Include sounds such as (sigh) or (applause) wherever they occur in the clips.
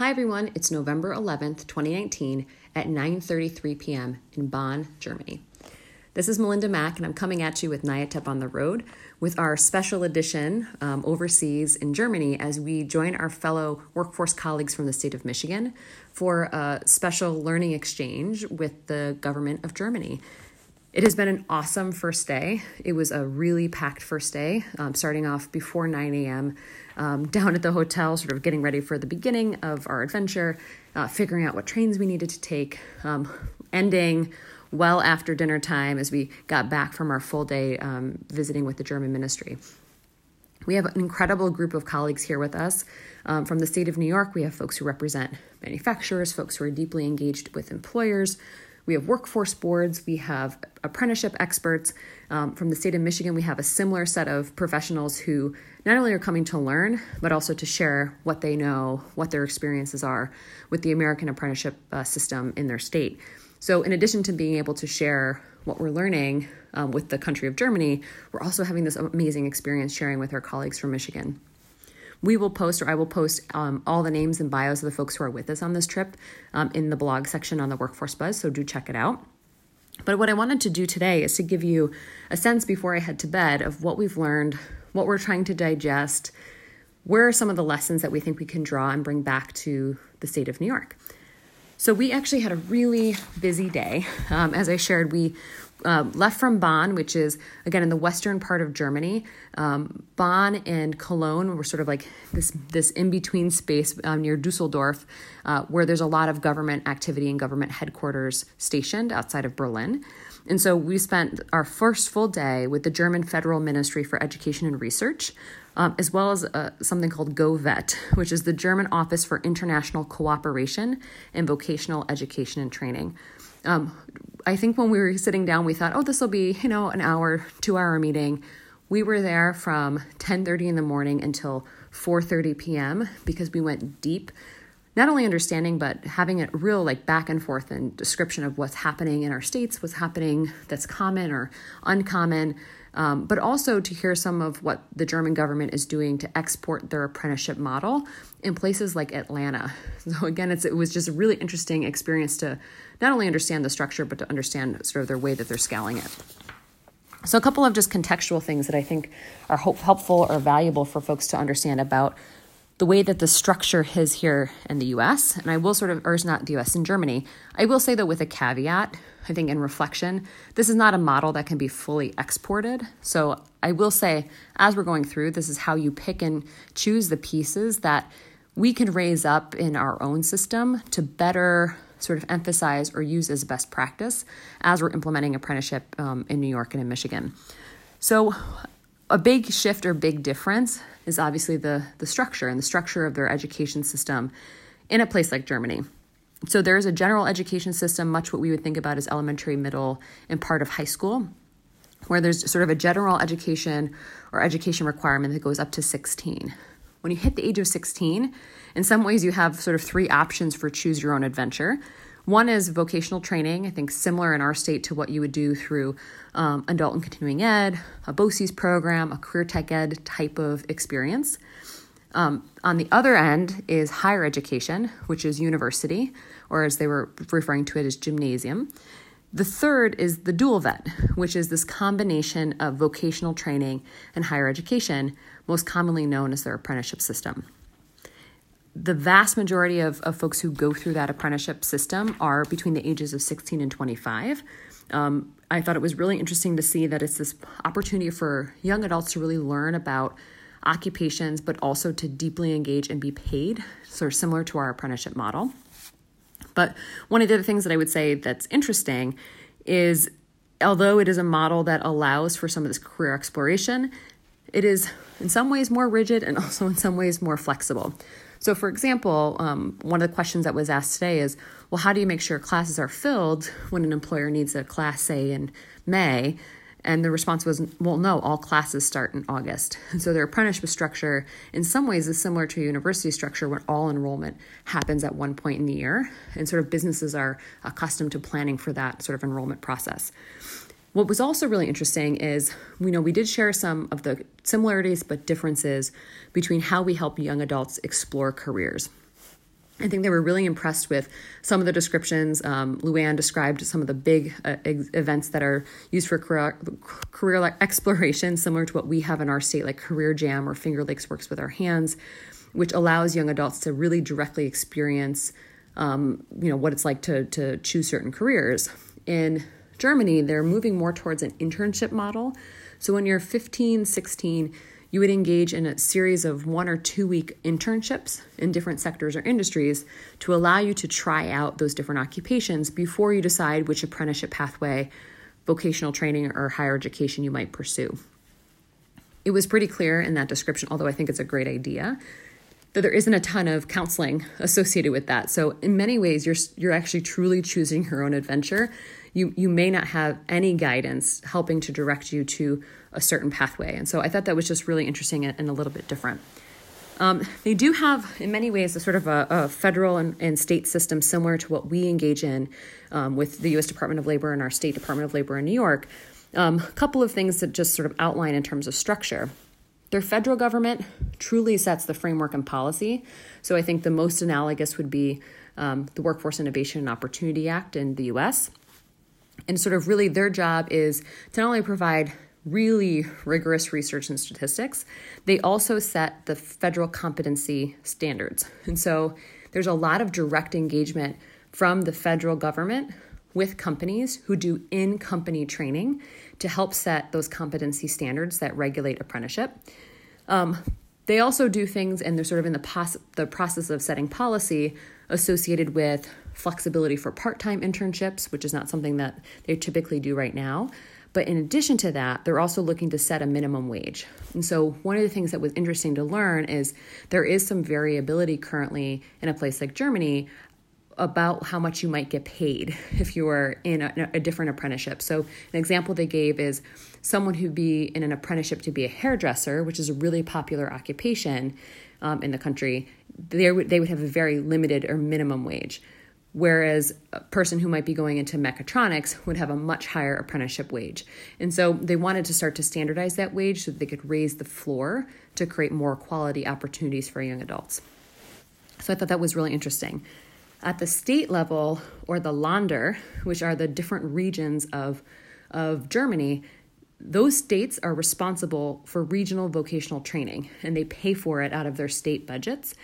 Hi everyone, it's November 11th, 2019 at 9:33 p.m. in Bonn, Germany. This is Melinda Mack, and I'm coming at you with NYATEP on the road with our special edition um, overseas in Germany as we join our fellow workforce colleagues from the state of Michigan for a special learning exchange with the government of Germany. It has been an awesome first day. It was a really packed first day, um, starting off before 9 a.m. Um, (laughs) down at the hotel, sort of getting ready for the beginning of our adventure, uh, figuring out what trains we needed to take, um, ending well after dinner time as we got back from our full day um, visiting with the German ministry. We have an incredible group of colleagues here with us. Um, from the state of New York, we have folks who represent manufacturers, folks who are deeply engaged with employers, we have workforce boards, we have apprenticeship experts. Um, from the state of Michigan, we have a similar set of professionals who not only are coming to learn, but also to share what they know, what their experiences are with the American apprenticeship uh, system in their state. So, in addition to being able to share what we're learning um, with the country of Germany, we're also having this amazing experience sharing with our colleagues from Michigan. We will post, or I will post, um, all the names and bios of the folks who are with us on this trip um, in the blog section on the Workforce Buzz, so do check it out. But what I wanted to do today is to give you a sense before I head to bed of what we've learned, what we're trying to digest, where are some of the lessons that we think we can draw and bring back to the state of New York. So we actually had a really busy day. Um, as I shared, we uh, left from Bonn, which is again in the western part of Germany. Um, Bonn and Cologne were sort of like this this in between space um, near Dusseldorf, uh, where there's a lot of government activity and government headquarters stationed outside of Berlin. And so we spent our first full day with the German Federal Ministry for Education and Research, um, as well as uh, something called Go-VET, which is the German Office for International Cooperation and Vocational Education and Training. Um, I think when we were sitting down, we thought, oh, this will be, you know, an hour, two hour meeting. We were there from 10:30 in the morning until 4:30 p.m. because we went deep, not only understanding but having a real like back and forth and description of what's happening in our states, what's happening that's common or uncommon, um, but also to hear some of what the German government is doing to export their apprenticeship model in places like Atlanta. (laughs) So again, it was just a really interesting experience to not only understand the structure, but to understand sort of their way that they're scaling it. So, a couple of just contextual things that I think are hope, helpful or valuable for folks to understand about the way that the structure is here in the US. And I will sort of, or is not the US, in Germany. I will say, though, with a caveat, I think in reflection, this is not a model that can be fully exported. So, I will say, as we're going through, this is how you pick and choose the pieces that we can raise up in our own system to better sort of emphasize or use as best practice as we're implementing apprenticeship um, in New York and in Michigan. So, a big shift or big difference is obviously the, the structure and the structure of their education system in a place like Germany. So, there is a general education system, much what we would think about as elementary, middle, and part of high school, where there's sort of a general education or education requirement that goes up to 16. When you hit the age of 16, in some ways you have sort of three options for choose your own adventure. One is vocational training, I think similar in our state to what you would do through um, adult and continuing ed, a BOCES program, a career tech ed type of experience. Um, on the other end is higher education, which is university, or as they were referring to it as gymnasium. The third is the dual vet, which is this combination of vocational training and higher education, most commonly known as their apprenticeship system. The vast majority of, of folks who go through that apprenticeship system are between the ages of 16 and 25. Um, I thought it was really interesting to see that it's this opportunity for young adults to really learn about occupations, but also to deeply engage and be paid, sort of similar to our apprenticeship model. But one of the other things that I would say that's interesting is although it is a model that allows for some of this career exploration, it is in some ways more rigid and (laughs) also in some ways more flexible. So, for example, um, one of the questions that was asked today is well, how do you make sure classes are filled when an employer needs a class, say, in May? And the response was, well, no, all classes start in August. And (laughs) so their apprenticeship structure, in some ways, is similar to a university structure where all enrollment happens at one point in the year. And sort of businesses are accustomed to planning for that sort of enrollment process. What was also really interesting is we know we did share some of the similarities but differences between how we help young adults explore careers. I think they were really impressed with some of the descriptions. Um, Luann described some of the big uh, ex- events that are used for career, career exploration, similar to what we have in our state, like Career Jam or Finger Lakes Works with Our Hands, which allows young adults to really directly experience, um, you know, what it's like to to choose certain careers. In Germany, they're moving more towards an internship model. So when you're 15, 16, you would engage in a series of one or two week internships in different sectors or industries to allow you to try out those different occupations before you decide which apprenticeship pathway, vocational training, or higher education you might pursue. It was pretty clear in that description, although I think it's a great idea, that there isn't a ton of counseling associated with that. So in many ways, you're you're actually truly choosing your own adventure. You you may not have any guidance helping to direct you to a certain pathway. And so I thought that was just really interesting and, a little bit different. Um, they do have, in many ways, a sort of a, a federal and, and, state system similar to what we engage in um, with the U.S. Department of Labor and our State Department of Labor in New York. Um, a couple of things that just sort of outline in terms of structure. Their federal government truly sets the framework and policy. So I think the most analogous would be um, the Workforce Innovation and Opportunity Act in the US. And sort of really their job is to not only provide really rigorous research and statistics, they also set the federal competency standards. And so there's a lot of direct engagement from the federal government with companies who do in company training to help set those competency standards that regulate apprenticeship. Um, they also do things, and they're sort of in the, pos- the process of setting policy associated with flexibility for part time internships, which is not something that they typically do right now. But in addition to that, they're also looking to set a minimum wage. And so, one of the things that was interesting to learn is there is some variability currently in a place like Germany about how much you might get paid if you are in a, a, different apprenticeship. So, an example they gave is someone who'd be in an apprenticeship to be a hairdresser, which is a really popular occupation um, in the country. They would, they would have a very limited or minimum wage whereas a person who might be going into mechatronics would have a much higher apprenticeship wage. And so they wanted to start to standardize that wage so that they could raise the floor to create more quality opportunities for young adults. So I thought that was really interesting. At the state level, or the Länder, which are the different regions of, of Germany, those states are responsible for regional vocational training and they pay for it out of their state budgets.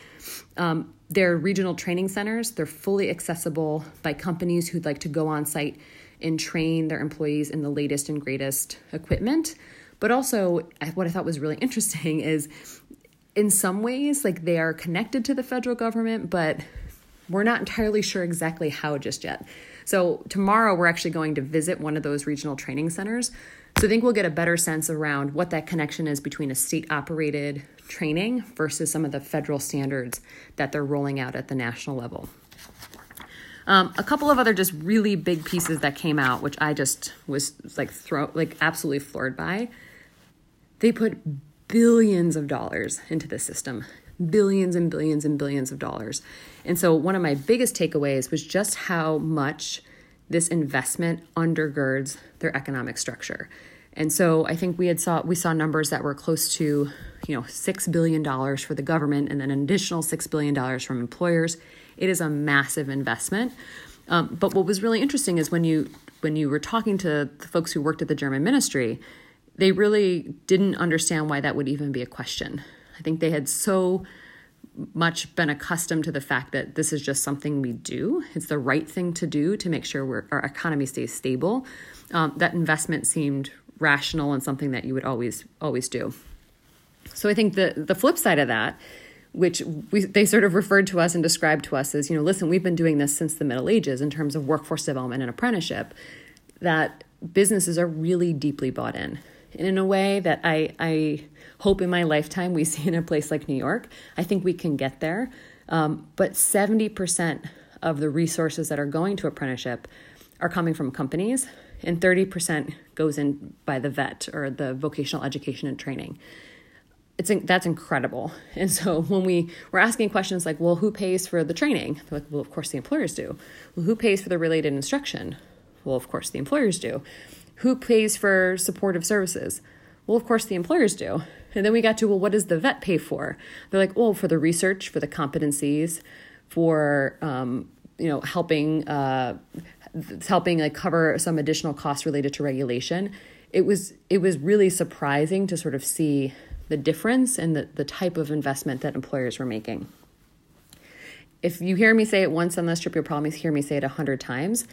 Um, they're regional training centers, they're fully accessible by companies who'd like to go on site and train their employees in the latest and greatest equipment. But also, what I thought was really (laughs) interesting is in some ways, like they are connected to the federal government, but we're not entirely sure exactly how just yet. So, tomorrow we're actually going to visit one of those regional training centers so I think we'll get a better sense around what that connection is between a state operated training versus some of the federal standards that they're rolling out at the national level. Um, a couple of other just really big pieces that came out, which I just was like throw like absolutely floored by. They put billions of dollars into the system, billions and billions and billions of dollars. And so one of my biggest takeaways was just how much this investment undergirds their economic structure. And so I think we had saw we saw numbers that were close to, you know, six billion dollars for the government and then an additional six billion dollars from employers. It is a massive investment. Um, but what was really interesting is when you when you were talking to the folks who worked at the German ministry, they really didn't understand why that would even be a question. I think they had so much been accustomed to the fact that this is just something we do. It's the right thing to do to make sure our economy stays stable. Um, that investment seemed rational and something that you would always always do. So I think the the flip side of that, which we, they sort of referred to us and described to us as, you know, listen, we've been doing this since the Middle Ages in terms of workforce development and apprenticeship. That businesses are really deeply bought in, and in a way that I I hope in my lifetime we (laughs) see in a place like New York. I think we can get there. Um, but 70% of the resources that are going to apprenticeship are coming from companies, and 30% goes in by the vet or the vocational education and training. It's that's incredible. And so (laughs) when we were asking questions like, well, who pays for the training? They're like, well, of course the employers do. Well, who pays for the related instruction? Well, of course the employers do. Who pays for supportive services? Well, of course the employers do. And then we got to, well, what does the vet pay for? They're like, well, for the research, for the competencies, for um, you know helping uh, helping like cover some additional costs related to regulation. It was it was really surprising to sort of see the difference in the, the type of investment that employers were making. If you hear me say it once on this trip, you'll probably hear me say it a hundred times.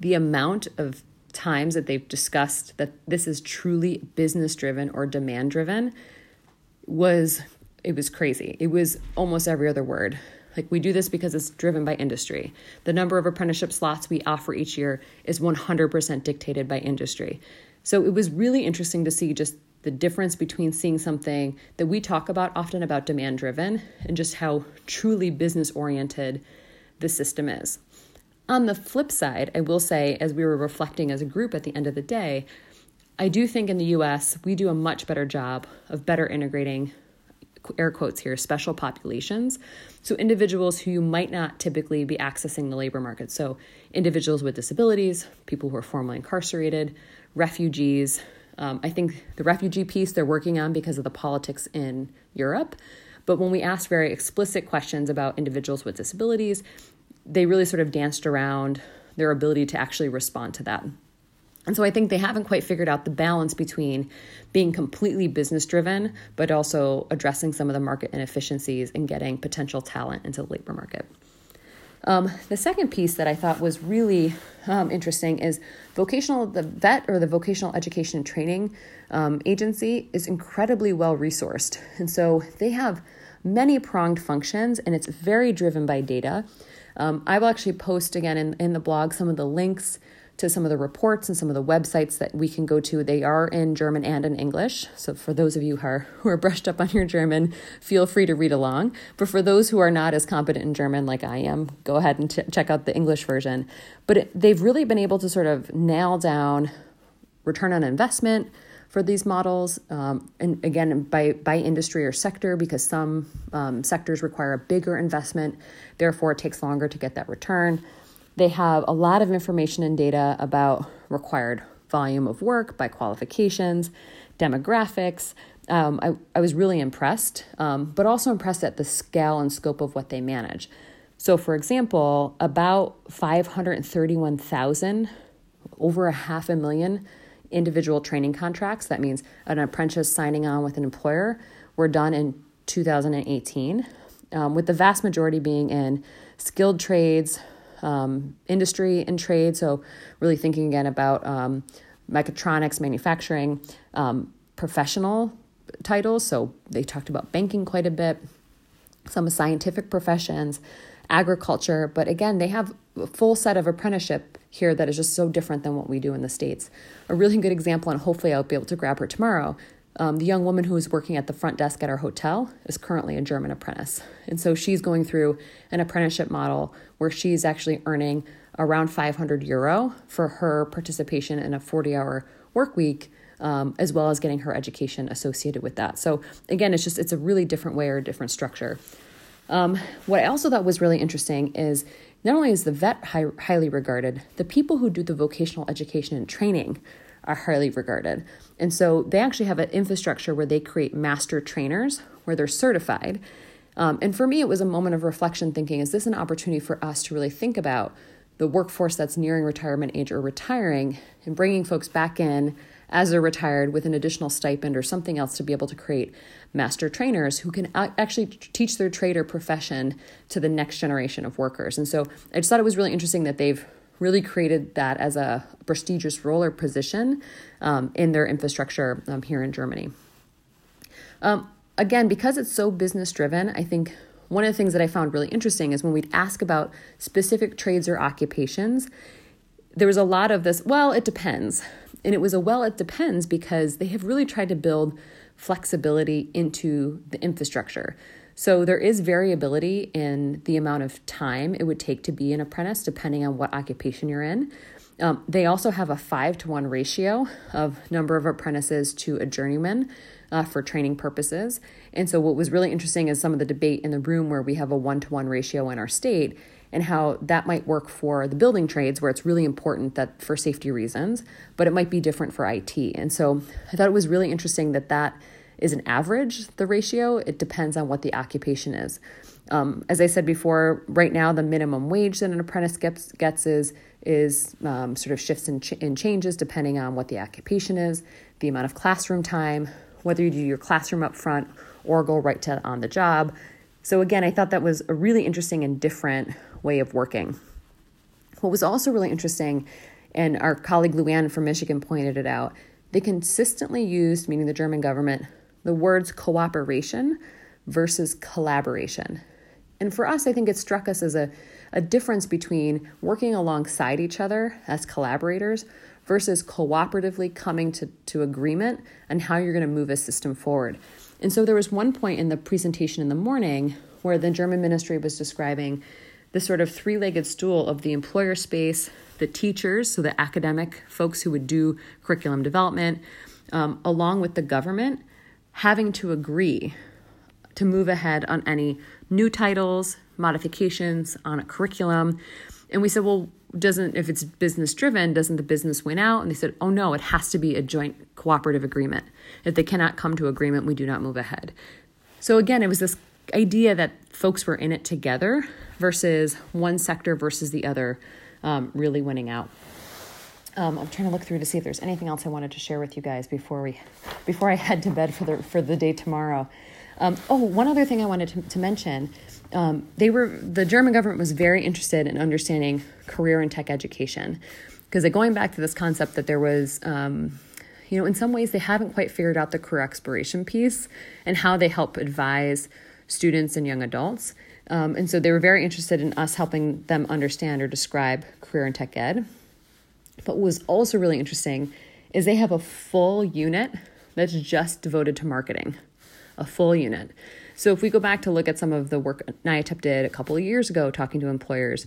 The amount of times that they've discussed that this is truly business driven or demand driven was it was crazy. It was almost every other word. Like we do this because it's driven by industry. The number of apprenticeship slots we offer each year is 100% dictated by industry. So it was really interesting to see just the difference between seeing something that we talk about often about demand driven and just how truly business oriented the system is. On the flip side, I will say, as we were reflecting as a group at the end of the day, I do think in the US, we do a much better job of better integrating, air quotes here, special populations. So, individuals who might not typically be accessing the labor market. So, individuals with disabilities, people who are formerly incarcerated, refugees, um, I think the refugee piece they're working on because of the politics in Europe. But when we asked very explicit questions about individuals with disabilities, they really sort of danced around their ability to actually respond to that. And so I think they haven't quite figured out the balance between being completely business driven, but also addressing some of the market inefficiencies and getting potential talent into the labor market. Um, the second piece that I thought was really um, interesting is vocational, the VET or the Vocational Education and Training um, Agency is incredibly well resourced. And so they have many pronged functions and it's very driven by data. Um, I will actually post again in, in the blog some of the links to some of the reports and some of the websites that we can go to. They are in German and in English. So for those of you who are, who are brushed up on your German, feel free to read along. But for those who are not as competent in German like I am, go ahead and t- check out the English version. But it, they've really been able to sort of nail down return on investment for these models um, and again by by industry or sector because some um, sectors require a bigger investment therefore it takes longer to get that return they have a lot of information and data about required volume of work by qualifications, demographics. Um, I, I was really impressed, um, but also impressed at the scale and scope of what they manage. So, for example, about 531,000, over a half a million individual training contracts, that means an apprentice signing on with an employer, were done in 2018, um, with the vast majority being in skilled trades, um, industry and trade. So, really thinking again about um, mechatronics, manufacturing, um, professional titles. So, they talked about banking quite a bit, some scientific professions, agriculture. But again, they have a full set of apprenticeship here that is just so different than what we do in the States. A really good example, and hopefully I'll be able to grab her tomorrow, um, the young woman who is working at the front desk at our hotel is currently a German apprentice. And so she's going through an apprenticeship model where she's actually earning around 500 euro for her participation in a 40 hour work week. Um, as well as getting her education associated with that. So again, it's just it's a really different way or a different structure. Um, what I also thought was really interesting is not only is the vet high, highly regarded, the people who do the vocational education and training are highly regarded. And so they actually have an infrastructure where they create master trainers where they're certified. Um, and for me, it was a moment of reflection thinking, is this an opportunity for us to really think about the workforce that's nearing retirement age or retiring and bringing folks back in as they're retired with an additional stipend or something else to be able to create master trainers who can actually teach their trade or profession to the next generation of workers. And so I just thought it was really interesting that they've really created that as a prestigious role or position um, in their infrastructure um, here in Germany. Um, again, because it's so business driven, I think one of the things that I found really interesting is when we'd ask about specific trades or occupations, there was a lot of this, well, it depends. And it was a well, it depends because they have really tried to build flexibility into the infrastructure. So there is variability in the amount of time it would take to be an apprentice, depending on what occupation you're in. Um, they also have a five to one ratio of number of apprentices to a journeyman uh, for training purposes. And so, what was really interesting is some of the debate in the room where we have a one to one ratio in our state and how that might work for the building trades where it's really important that for safety reasons, but it might be different for IT. And so, I thought it was really interesting that that is an average, the ratio. It depends on what the occupation is. Um, as I said before, right now the minimum wage that an apprentice gets, gets is is um, sort of shifts and, ch- and changes depending on what the occupation is, the amount of classroom time, whether you do your classroom up front or go right to on the job. So again, I thought that was a really interesting and different way of working. What was also really interesting, and our colleague Luann from Michigan pointed it out, they consistently used, meaning the German government, the words cooperation versus collaboration. And for us, I think it struck us as a, a difference between working alongside each other as collaborators versus cooperatively coming to, to agreement on how you're going to move a system forward. And so there was one point in the presentation in the morning where the German ministry was describing the sort of three legged stool of the employer space, the teachers, so the academic folks who would do curriculum development, um, along with the government, having to agree to move ahead on any new titles, modifications on a curriculum. And we said, well, doesn't, if it's business driven, doesn't the business win out? And they said, oh no, it has to be a joint cooperative agreement. If they cannot come to agreement, we do not move ahead. So again, it was this idea that folks were in it together versus one sector versus the other um, really winning out. Um, I'm trying to look through to see if there's anything else I wanted to share with you guys before we before I head to bed for the for the day tomorrow. Um, oh, one other thing I wanted to, to mention: um, they were the German government was very interested in understanding career and tech education because going back to this concept that there was. Um, you know, in some ways, they haven't quite figured out the career exploration piece and how they help advise students and young adults. Um, and so they were very interested in us helping them understand or describe career and tech ed. But what was also really interesting is they have a full unit that's just devoted to marketing a full unit. So if we go back to look at some of the work NYATEP did a couple of years ago talking to employers,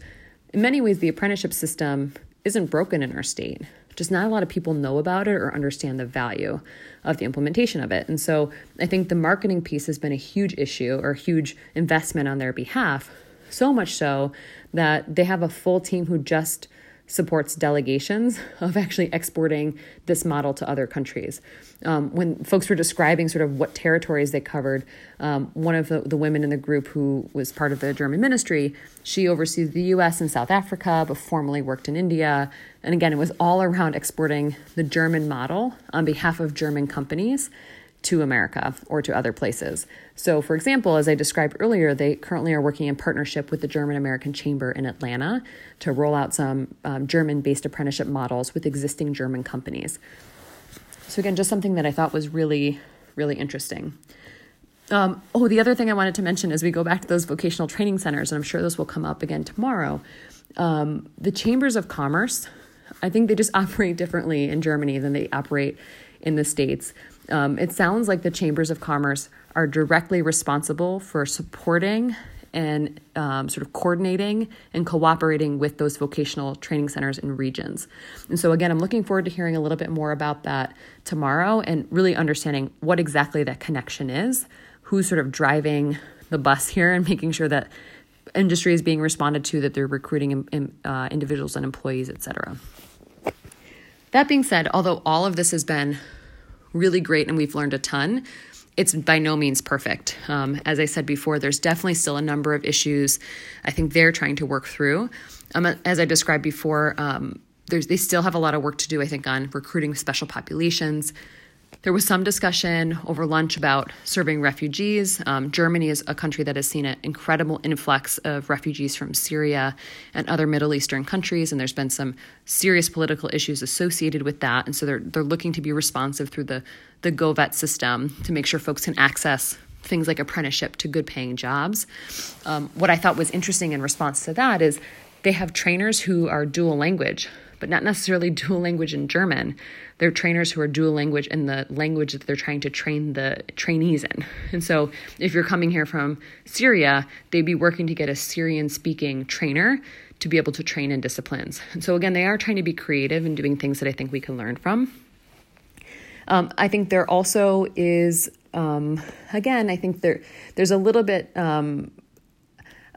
in many ways the apprenticeship system isn't broken in our state. Just not a lot of people know about it or understand the value of the implementation of it. And so I think the marketing piece has been a huge issue or huge investment on their behalf, so much so that they have a full team who just supports delegations (laughs) of actually exporting this model to other countries. Um, when folks were describing sort of what territories they covered, um, one of the, the women in the group who was part of the German ministry, she oversees the US and South Africa, but formerly worked in India. And again, it was all around exporting the German model on behalf of German companies to America or to other places. So, for example, as I described earlier, they currently are working in partnership with the German American Chamber in Atlanta to roll out some um, German based apprenticeship models with existing German companies. So, again, just something that I thought was really, really interesting. Um, oh, the other thing I wanted to mention as we go back to those vocational training centers, and I'm sure this will come up again tomorrow, um, the chambers of commerce, I think they just (laughs) operate differently in Germany than they operate in the States. Um, it sounds like the chambers of commerce are directly responsible for supporting and um, sort of coordinating and cooperating with those vocational training centers in regions. And so, again, I'm looking forward to hearing a little bit more about that tomorrow and really understanding what exactly that connection is, who's sort of driving the bus here and making sure that industry is being responded to, that they're recruiting uh, individuals and employees, et cetera. That being said, although all of this has been really great and we've learned a ton. It's by no means perfect. Um, as I said before, there's definitely still a number of issues I think they're trying to work through. Um, as I described before, um, they still have a lot of work to do, I think, on recruiting special populations, there was some discussion over lunch about serving refugees. Um, Germany is a country that has seen an incredible influx of refugees from Syria and other Middle Eastern countries, and there's been some serious political issues associated with that. And so they're they're looking to be responsive through the the Go-VET system to make sure folks can access things like apprenticeship to good paying jobs. Um, what I thought was interesting in response to that is they have trainers who are dual language but not necessarily (laughs) dual language in German. They're trainers who are dual language in the language that they're trying to train the trainees in. And so if you're coming here from Syria, they'd be working to get a Syrian speaking trainer to be able to train in disciplines. And so again, they are trying to be creative and doing things that I think we can learn from. Um, I think there also is, um, again, I think there there's a little bit um,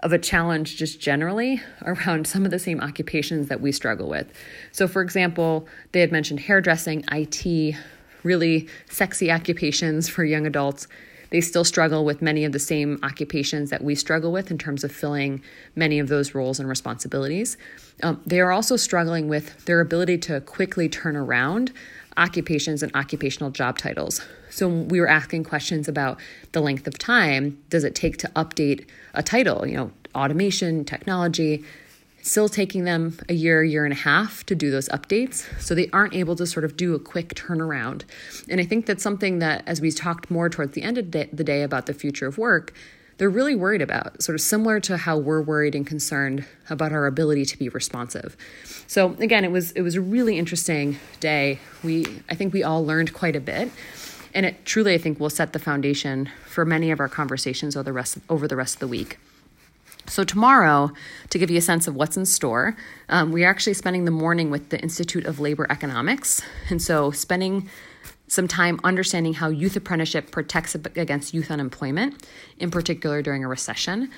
of a challenge just generally around some of the same occupations that we struggle with. So, for example, they had mentioned hairdressing, IT, really sexy occupations for young adults. They still struggle with many of the same occupations that we struggle with in terms of filling many of those roles and responsibilities. Um, they are also struggling with their ability to quickly turn around occupations and occupational job titles. So we were asking questions about the length of time does it take to update a title, you know, automation, technology, still taking them a year, year and a half to do those updates. So they aren't able to sort of do a quick turnaround. And I think that's something that, as we talked more towards the end of the day about the future of work, they're really worried about, sort of similar to how we're worried and concerned about our ability to be responsive. So again, it was it was a really interesting day. We I think we all learned quite a bit. And it truly I think will set the foundation for many of our conversations over the rest over the rest of the week. So, tomorrow, to give you a sense of what's in store, um, we are actually spending the morning with the Institute of Labor Economics. And so, spending some time understanding how youth apprenticeship protects against youth unemployment, in particular during a recession.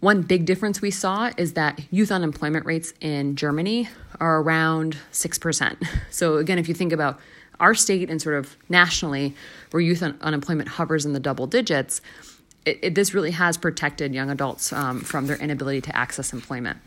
One big difference we saw is that youth unemployment rates in Germany are around 6%. So, again, if you think about our state and sort of nationally, where youth un- unemployment hovers in the double digits, it, it, this really has protected young adults um, from their inability to access employment.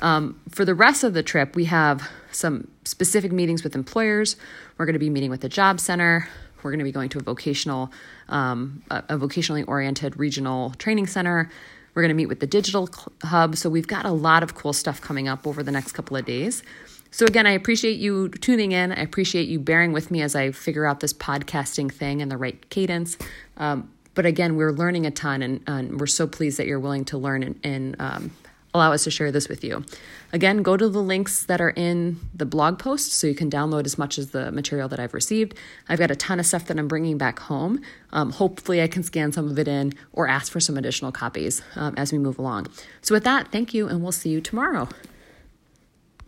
Um, for the rest of the trip, we have some specific meetings with employers. We're going to be meeting with the job center. We're going to be going to a vocational, um, a, vocationally oriented regional training center. We're going to meet with the digital hub. So we've got a lot of cool stuff coming up over the next couple of days. So, again, I appreciate you tuning in. I appreciate you bearing with me as I figure out this podcasting thing and the right cadence. Um, but again, we're learning a ton, and, and we're so pleased that you're willing to learn and, and um, allow us to share this with you. Again, go to the links that are in the blog post so you can download as much as the material that I've received. I've got a ton of stuff that I'm bringing back home. Um, hopefully, I can scan some of it in or ask for some additional copies um, as we move along. So, with that, thank you, and we'll see you tomorrow.